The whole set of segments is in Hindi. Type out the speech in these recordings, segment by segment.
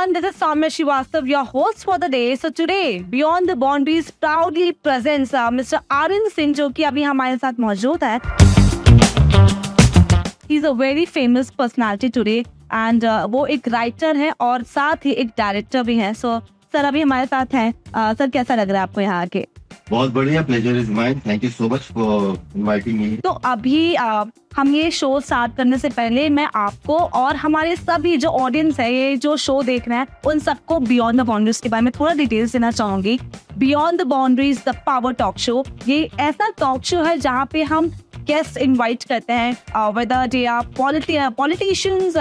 everyone, this is Samya Shivastav, your host for the day. So today, Beyond the Boundaries proudly presents uh, Mr. Arun Singh जो कि अभी हमारे साथ मौजूद है. He's a very famous personality today and uh, वो एक writer है और साथ ही एक director भी hai So सर अभी हमारे साथ हैं. सर कैसा लग रहा है आपको यहाँ आके? बहुत बढ़िया pleasure is mine thank you so much for inviting me तो अभी आ, हम ये शो स्टार्ट करने से पहले मैं आपको और हमारे सभी जो ऑडियंस है ये जो शो देख रहे हैं उन सबको बियॉन्ड द बाउंड्रीज के बारे में थोड़ा डिटेल्स देना चाहूँगी beyond the boundaries the power talk show ये ऐसा टॉक शो है जहाँ पे हम गेस्ट इनवाइट करते हैं वेदर डे पॉलिटिशियंस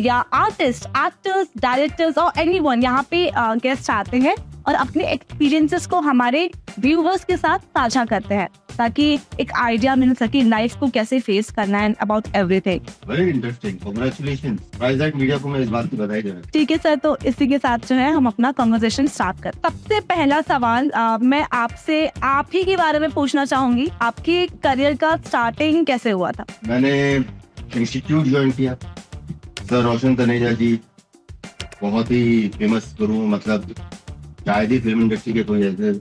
या आर्टिस्ट एक्टर्स डायरेक्टर्स और एनीवन यहाँ पे गेस्ट आते हैं और अपने एक्सपीरियंसेस को हमारे व्यूवर्स के साथ साझा करते हैं ताकि एक आइडिया मिल सके लाइफ को कैसे फेस करना है about everything very interesting media को मैं इस बात की बधाई दे ठीक है सर तो इसी के साथ जो है हम अपना कन्वर्सेशन स्टार्ट कर। सबसे पहला सवाल आ, मैं आपसे आप ही के बारे में पूछना चाहूँगी आपके करियर का स्टार्टिंग कैसे हुआ था? मैंने इंस्टीट्यूट ज्वाइन किया। सर रोशन तनेजा जी, बहुत ही फ़ेमस गुरु मतलब शायद ही फ़िल्म इंडस्ट्री के कोई ऐसे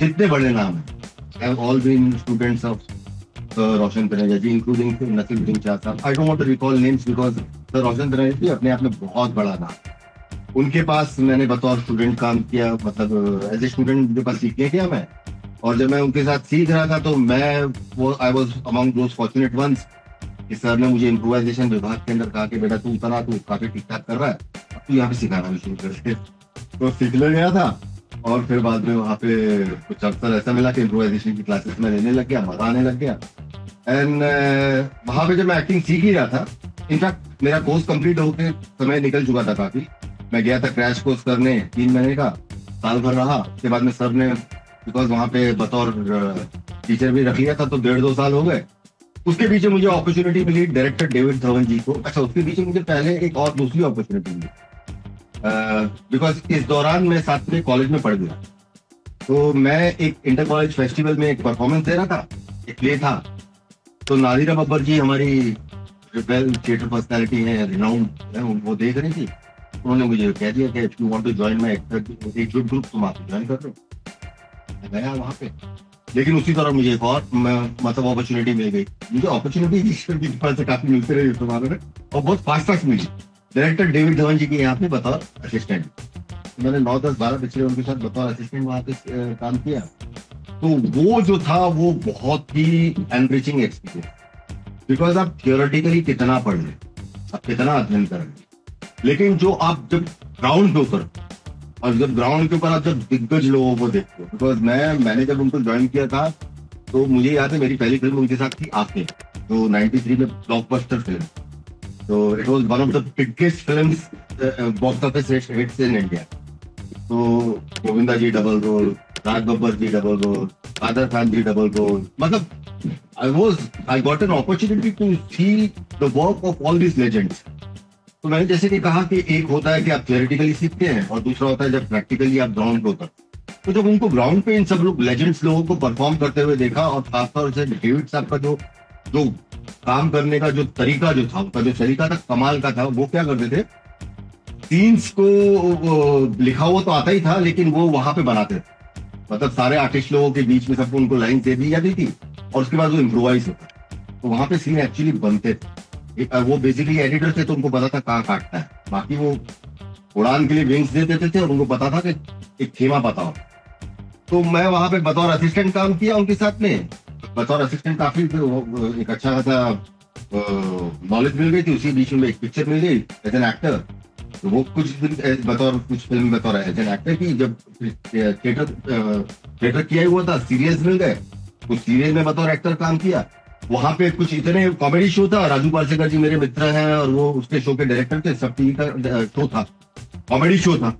जितने बड़े नाम हैं। All been students of Roshan Taneja ji including Naseem Singh Shah साहब। I don't want to recall names because sir Roshan Taneja ji अपने आप में बहुत बड़ा नाम उनके पास मैंने बतौर स्टूडेंट काम किया मतलब एज ए स्टूडेंट उनके पास सीखने गया मैं। और जब मैं उनके साथ सीख रहा था तो मैं वो I was among those fortunate ones कि सर ने मुझे इम्प्रोवाइजेशन विभाग के अंदर कहा कि बेटा तू उतना तू काफ़ी ठीक ठाक कर रहा है अब तू यहाँ पे सिखाना भी शुरू कर तो सीखने गया था और फिर बाद में वहाँ पे कुछ अवसर ऐसा मिला कि इम्प्रोवाइजेशन की क्लासेस में लेने लग गया मज़ा आने लग गया। एंड uh, वहाँ पे जब मैं एक्टिंग सीख ही रहा था इनफैक्ट मेरा कोर्स कंप्लीट होकर समय निकल चुका था काफ़ी। मैं गया था क्रैश कोर्स करने तीन महीने का साल भर रहा उसके बाद में सर ने बिकॉज़ वहाँ पे बतौर टीचर uh, भी रख लिया था तो डेढ़ दो साल हो गए। उसके पीछे मुझे अपॉर्चुनिटी मिली डायरेक्टर डेविड धवन जी को। अच्छा उसके पीछे मुझे पहले एक और दूसरी अपॉर्चुनिटी मिली। बिकॉज़ इस दौरान मैं साथ में कॉलेज में पढ़ गया। तो मैं एक इंटर कॉलेज फेस्टिवल में एक परफॉर्मेंस दे रहा था, एक प्ले था। तो नादिरा बब्बर जी हमारी थिएटर पर्सनैलिटी है रिनाउंड है वो देख रही थी। उन्होंने मुझे कह दिया कि if you want to join my actor एक ग्रुप तुम आप ज्वाइन कर लो। मैं गया वहाँ पे। लेकिन उसी तरह मुझे एक और मतलब अपॉर्चुनिटी मिल गई। मुझे अपॉर्चुनिटी से काफ़ी मिलती रही जमाने में, और बहुत फास्ट फास्ट मिली। डायरेक्टर डेविड धवन जी के यहाँ पे बतौर असिस्टेंट मैंने नौ, दस, बारह पिछले उनके साथ बतौर असिस्टेंट वहाँ पे काम किया। तो वो जो था, वो बहुत ही एनरिचिंग एक्सपीरियंस बिकॉज़ आप थियोरेटिकली कितना पढ़ लें, आप कितना अध्ययन कर लें। लेकिन जो आप जब ग्राउंड पे उतर और जब ग्राउंड के ऊपर आप जब दिग्गज लोगों को देखते हो। बिकॉज़ मैं, मैंने जब उनको ज्वाइन किया था तो मुझे याद है, मेरी पहली फ़िल्म उनके साथ थी आपने तो नाइनटी थ्री में ब्लॉकबस्टर फ़िल्म तो it was one of the biggest film box office hits in India तो Govinda ji double role Raj Babbar ji double role Adar Khan ji double role मतलब I was I got an opportunity to see the work of all these legends तो मैंने जैसे कि कहा कि एक होता है कि आप थियोरिटिकली सीखते हैं और दूसरा होता है जब प्रैक्टिकली आप ग्राउंड पे उतर तो जब उनको ग्राउंड पे इन सब लोग लेजेंड्स लोगों को परफॉर्म करते हुए देखा और खासतौर से डेविड साहब का जो जो काम करने का जो तरीका जो था, उनका जो तरीका था, कमाल का था, वो क्या करते थे? सीन्स को लिखा हुआ तो आता ही था, लेकिन वो वहाँ पे बनाते थे। मतलब सारे आर्टिस्ट लोगों के बीच में सबको उनको लाइन दे दी जाती थी और उसके बाद वो इम्प्रोवाइज होता तो वहाँ पे सीन एक्चुअली बनते थे। वो बेसिकली एडिटर थे तो उनको पता था कहाँ काटना है। बाकी वो उड़ान के लिए विंग्स दे देते थे और उनको पता था कि एक पता हो तो मैं वहाँ पे बतौर असिस्टेंट काम किया उनके साथ में। बतौर असिस्टेंट काफ़ी एक अच्छा खासा नॉलेज मिल गई थी। उसी बीच में एक पिक्चर मिल गई एज एन एक्टर तो वो कुछ दिन बतौर, कुछ फ़िल्म बतौर एज एन एक्टर की जब थिएटर थिएटर किया हुआ था सीरियस मिल गए। कुछ सीरियल में बतौर एक्टर काम किया। वहाँ पे कुछ इतने कॉमेडी शो था, राजू पारसेकर जी मेरे मित्र हैं और वो उसके शो के डायरेक्टर थे, सब टीवी का शो था। कॉमेडी शो था।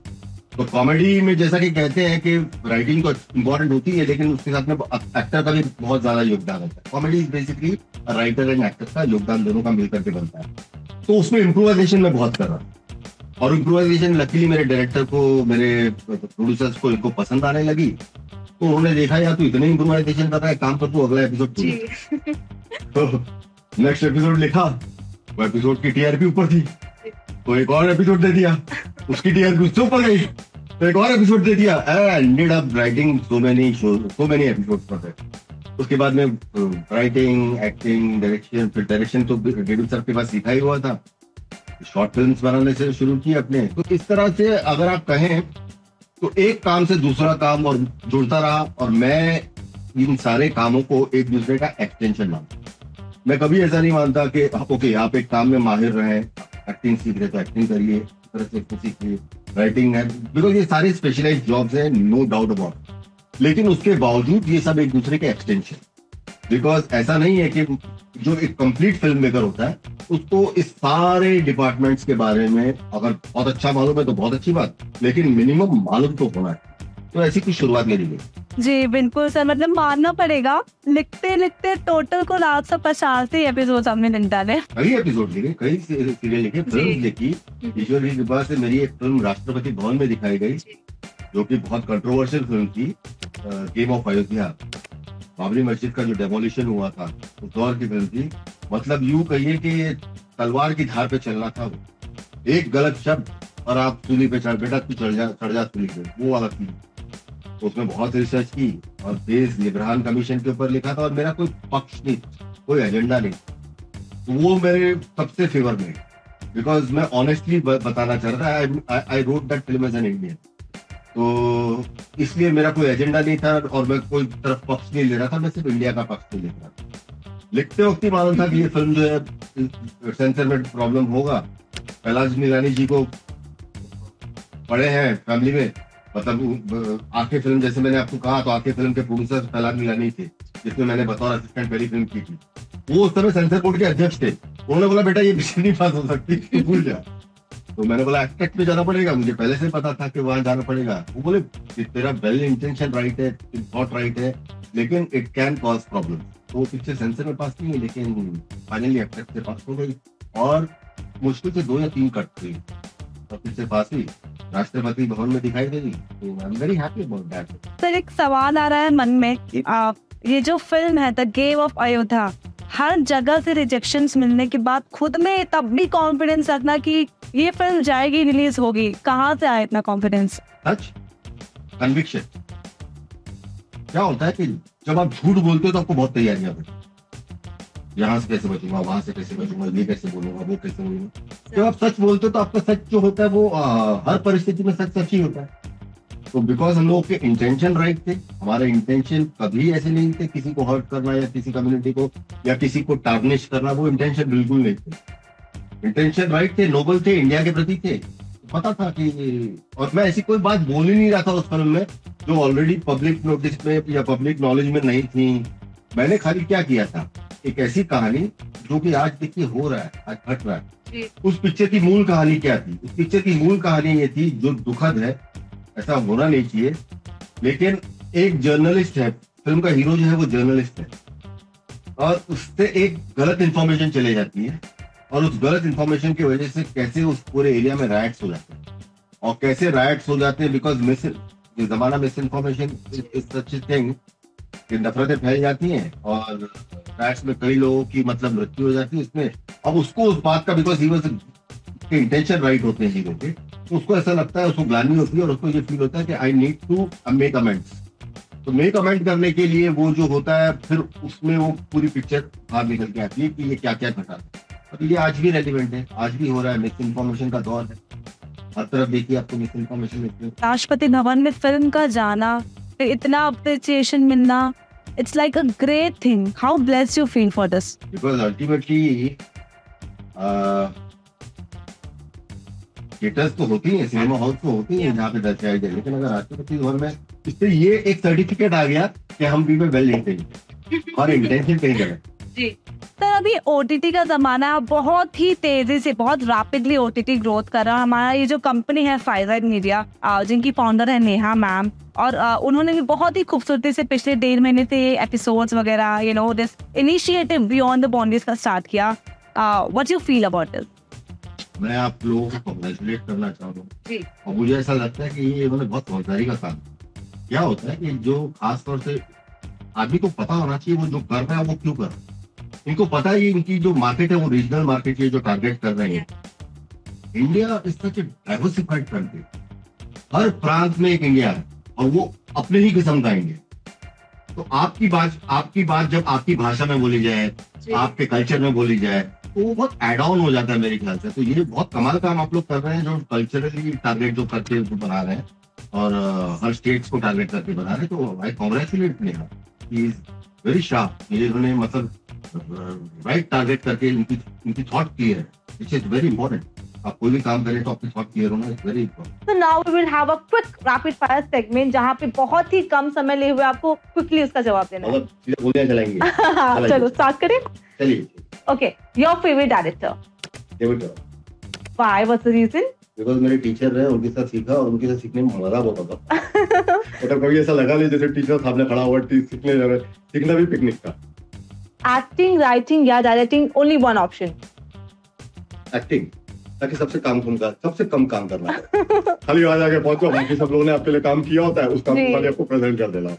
तो कॉमेडी में जैसा कि कहते हैं कि राइटिंग तो इम्पोर्टेंट होती है, लेकिन उसके साथ में एक्टर का भी बहुत ज़्यादा योगदान होता है। Comedy is basically writer and actor का योगदान दोनों का मिलकर के बनता है। तो उसमें इम्प्रोवाइजेशन में बहुत कर रहा और इम्प्रोवाइजेशन लकीली मेरे डायरेक्टर को, मेरे प्रोड्यूसर्स को इनको पसंद आने लगी। तो उन्होंने देखा यार तू इतने इम्प्रोवाइजेशन कर रहा है काम कर तू अगला एपिसोड तो नेक्स्ट एपिसोड लिखा वो एपिसोड की टीआरपी ऊपर थी तो एक और एपिसोड दे दिया उसकी टीआरपी उससे ऊपर गई तो एक और एपिसोड दे दिया। Ended up writing so many show so many episode that उसके बाद में राइटिंग एक्टिंग डायरेक्शन फिर डायरेक्शन तो डेडू सर के पास सीखा ही हुआ था। शॉर्ट फिल्म्स बनाने से शुरू की अपने। तो इस तरह से अगर आप कहें तो एक काम से दूसरा काम और जुड़ता रहा और मैं इन सारे कामों को एक दूसरे का एक्सटेंशन मानता मैं कभी ऐसा नहीं मानता कि ओके, आप एक काम में माहिर रहे एक्टिंग सीख रहे तो एक्टिंग करिए राइटिंग है। बिकॉज़ ये सारे स्पेशलाइज जॉब्स हैं नो डाउट अबाउट लेकिन उसके बावजूद ये सब एक दूसरे के एक्सटेंशन बिकॉज़ ऐसा नहीं है कि जो एक कंप्लीट फ़िल्म मेकर होता है उसको इस सारे डिपार्टमेंट्स के बारे में अगर बहुत अच्छा मालूम है तो बहुत अच्छी बात लेकिन मिनिमम मालूम तो होना है। तो ऐसी कुछ शुरुआत मेरी गई जी बिल्कुल सर मतलब मानना पड़ेगा। लिखते लिखते टोटल को रात सौ पचास ही एपिसोड हमने लिख डाले कई एपिसोड लिखे कई सीरियल लिखे फ़िल्म लिखी। ईश्वर की कृपा से मेरी एक फ़िल्म राष्ट्रपति भवन में दिखाई गई जो कि बहुत कंट्रोवर्शियल फ़िल्म थी गेम ऑफ़ अयोध्या बाबरी मस्जिद का जो डेमोलिशन हुआ था, उस दौर की फ़िल्म थी मतलब यूँ कहिए कि तलवार की धार पे चलना था वो। एक गलत शब्द और आप सूली पे चढ़, बेटा तू चढ़ जा चढ़ जा सूली पे, वो वाला थी तो उसमें बहुत रिसर्च की और देश लिब्रान कमीशन के ऊपर लिखा था और मेरा कोई पक्ष नहीं, कोई एजेंडा नहीं। तो वो मेरे सबसे फेवर में बिकॉज़ मैं ऑनेस्टली बताना चाह रहा था I wrote that film as an Indian तो इसलिए मेरा कोई एजेंडा नहीं था और मैं कोई तरफ़ पक्ष नहीं ले रहा था, मैं सिर्फ़ इंडिया का पक्ष नहीं ले रहा था। लिखते वक्त ही मालूम था कि ये फ़िल्म जो है सेंसर में प्रॉब्लम होगा। कैलाश निरानी जी को पढ़े हैं फैमिली में। मतलब आखिरी फ़िल्म जैसे मैंने आपको कहा तो आखिरी फ़िल्म के प्रोड्यूसर कैलाश निरानी थे, जिसमें मैंने बतौर असिस्टेंट पहली फ़िल्म की थी। वो उस समय सेंसर बोर्ड के अध्यक्ष थे। उन्होंने बोला, बेटा, ये मिशन नहीं पास हो सकती भूल जा। तो मैंने बोला एक्सपेक्ट में जाना पड़ेगा मुझे पहले से पता था कि वहाँ जाना पड़ेगा। वो बोले तेरा वेल इंटेंशन राइट है थॉट राइट है लेकिन इट कैन कॉज प्रॉब्लम तो पिक्चर सेंसर में पास नहीं है लेकिन फाइनली एक्सपेक्ट से पास हो गई और मुश्किल से दो या तीन कट थी और पिक्चर पास हुई। राष्ट्रपति भवन में दिखाई देगी तो I am very happy about that sir एक सवाल आ रहा है मन में आ, ये जो फ़िल्म है द गेम ऑफ़ अयोध्या हर जगह से रिजेक्शन मिलने के बाद खुद में तब भी कॉन्फिडेंस रखना कि ये फ़िल्म जाएगी रिलीज़ होगी। कहाँ से आया इतना कॉन्फिडेंस कन्विक्शन क्या होता है कि जब आप झूठ बोलते हो तो आपको बहुत तैयारियाँ होती यहाँ से कैसे बचूँगा वहाँ से कैसे बचूँगा ये कैसे बोलूँगा वो कैसे बोलूँगा? जब आप सच बोलते हो तो आपका सच जो होता है वो आ, हर परिस्थिति में सच सच ही होता है। तो बिकॉज़ हम लोग के इंटेंशन राइट थे हमारे इंटेंशन कभी ऐसे नहीं थे किसी को हर्ट करना या किसी कम्युनिटी को या किसी को टार्निश करना वो इंटेंशन बिल्कुल नहीं थे। इंटेंशन राइट थे नोबल थे इंडिया के प्रति थे। पता था कि और मैं ऐसी कोई बात बोल ही नहीं रहा था उस फ़िल्म में जो ऑलरेडी पब्लिक नोटिस में या पब्लिक नॉलेज में नहीं थी। मैंने खाली क्या किया था? एक ऐसी कहानी जो कि आज देखिए हो रहा है आज घट रहा है। उस पिक्चर की मूल कहानी क्या थी? उस पिक्चर की मूल कहानी ये थी जो दुखद है ऐसा होना नहीं चाहिए। लेकिन एक जर्नलिस्ट है, फ़िल्म का हीरो जो है वो जर्नलिस्ट है। और उससे एक गलत इंफॉर्मेशन चले जाती है। और उस गलत इंफॉर्मेशन की वजह से कैसे उस पूरे एरिया में राइट्स हो जाते हैं। और कैसे राइट्स हो जाते हैं बिकॉज़ मिस जमाना मिस इन्फॉर्मेशन सच थिंग कि नफरतें फैल जाती हैं। और राइट्स में कई लोगों की मतलब मृत्यु हो जाती है। इसमें अब उसको उस बात का because he was intention right होते हैं हीरो के। उसको ऐसा लगता है उसको ग्लानी होती है और उसको ये फील होता है कि I need to make amends to make amend करने के लिए वो जो होता है फिर उसमें वो पूरी पिक्चर बाहर निकल के आती है कि ये क्या क्या घटा और ये आज भी रेलिवेंट है आज भी हो रहा है मिस इन्फॉर्मेशन का दौर है। हर तरफ़ देखिए आपको मिस इन्फॉर्मेशन मिलती है। राष्ट्रपति भवन में फ़िल्म का जाना इतना अप्रिसिएशन मिलना it's like a great thing. How blessed you feel for this? Because ultimately uh, theatres तो होती है सिनेमा हॉल तो होती है, जहाँ पे दर्शाई जाए लेकिन अगर राष्ट्रपति भवन में, इससे ये एक सर्टिफिकेट आ गया कि हम भी में वेल नहीं और इंटेंशन कहीं गलत जी। सर, अभी ओटीटी का जमाना बहुत ही तेज़ी से, बहुत रैपिडली ओटीटी ग्रोथ कर रहा है। हमारा ये जो कंपनी है फाइजर मीडिया जिनकी फाउंडर है नेहा मैम और उन्होंने भी बहुत ही खूबसूरती से पिछले डेढ़ महीने से एपिसोड्स वगैरह you know this initiative beyond the boundaries का स्टार्ट किया। What you feel about this मैं आप लोगों को कॉन्ग्रेचुलेट करना चाहूँगा और मुझे ऐसा लगता है कि ये इन्होंने बहुत समझदारी का काम क्या। होता है कि जो खास तौर से आदमी को पता होना चाहिए वो जो कर रहा है वो क्यों कर रहा है? इनको पता है इनकी जो मार्केट है वो रीजनल मार्केट है जो टारगेट कर रहे हैं। India is such a diversified country हर प्रांत में एक इंडिया है और वो अपने ही किस्म का इंडिया तो आपकी बात आपकी बात जब आपकी भाषा में बोली जाए आपके कल्चर में बोली जाए तो वो बहुत एड ऑन हो जाता है मेरे ख्याल से। तो ये बहुत कमाल काम आप लोग कर रहे हैं जो कल्चरली टारगेट जो करके बना रहे हैं और हर स्टेट्स को टारगेट करके बना रहे हैं तो I congratulate Neha. Is very sharp ये इन्होंने मतलब राइट टारगेट करके इनकी इनकी थॉट क्लियर है विच इज़ वेरी इंपॉर्टेंट आप कोई भी काम करें तो आपकी थॉट क्लियर होना इज़ वेरी इंपॉर्टेंट तो now we will have a quick rapid fire segment जहाँ पे बहुत ही कम समय लिए हुए आपको क्विकली उसका जवाब देना है। मतलब सीधे बोलने चलाएँगे। हाँ, चलो स्टार्ट करें। चलिए। Okay your favourite director David why what's the reason because मेरे टीचर रहे उनके साथ सीखा और उनके साथ सीखने में मज़ा बहुत आता था। मतलब कभी ऐसा लगा नहीं जैसे टीचर सामने खड़ा हुआ सीखने जा रहे सीखना भी पिकनिक का एक्टिंग राइटिंग या directing only one option acting ताकि सबसे काम कम का सबसे कम काम करना है। खाली वहाँ जाके पहुंचो बाकी सब लोगों ने आपके लिए काम किया होता है उस काम को खाली आपको प्रेजेंट कर देना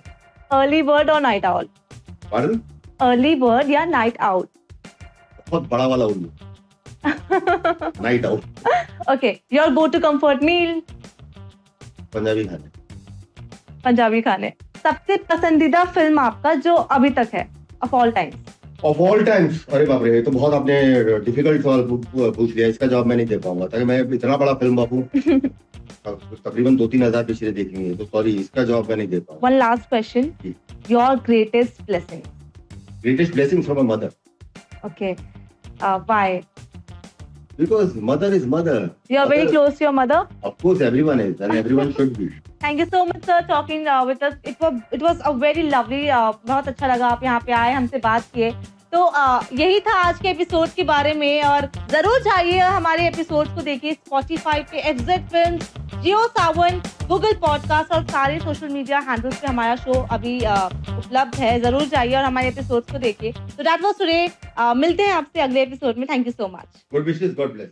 अर्ली बर्ड और night owl pardon early bird या नाइट आउट बहुत बड़ा वाला उल्लू night out okay your go to comfort meal Punjabi खाने। पंजाबी खाने। सबसे पसंदीदा फ़िल्म आपका जो अभी तक है of all time of all times अरे बाप रे तो बहुत आपने डिफ़िकल्ट सवाल पूछ लिया इसका जवाब मैं नहीं दे पाऊँगा ताकि मैं इतना बड़ा फ़िल्म बापू। तकरीबन दो तीन हज़ार पिछले देखेंगे तो सॉरी इसका जवाब मैं नहीं दे पाऊँगा। One last question your greatest blessing greatest blessing from my mother okay bye because mother is mother you are very Mother- close to your mother of course everyone is and everyone should be thank you so much sir talking with us it was it was a very lovely बहुत अच्छा लगा आप यहाँ पे आए हमसे बात किए। तो आ, यही था आज के एपिसोड के बारे में और ज़रूर जाइए हमारे एपिसोड को देखिए स्पॉटिफाई पे exit film Jio Saavn Google podcast और सारे सोशल मीडिया हैंडल्स पे हमारा शो अभी उपलब्ध है। ज़रूर जाइए और हमारे एपिसोड को देखिए। तो दैट वाज मिलते हैं आपसे अगले एपिसोड में। Thank you so much good wishes god bless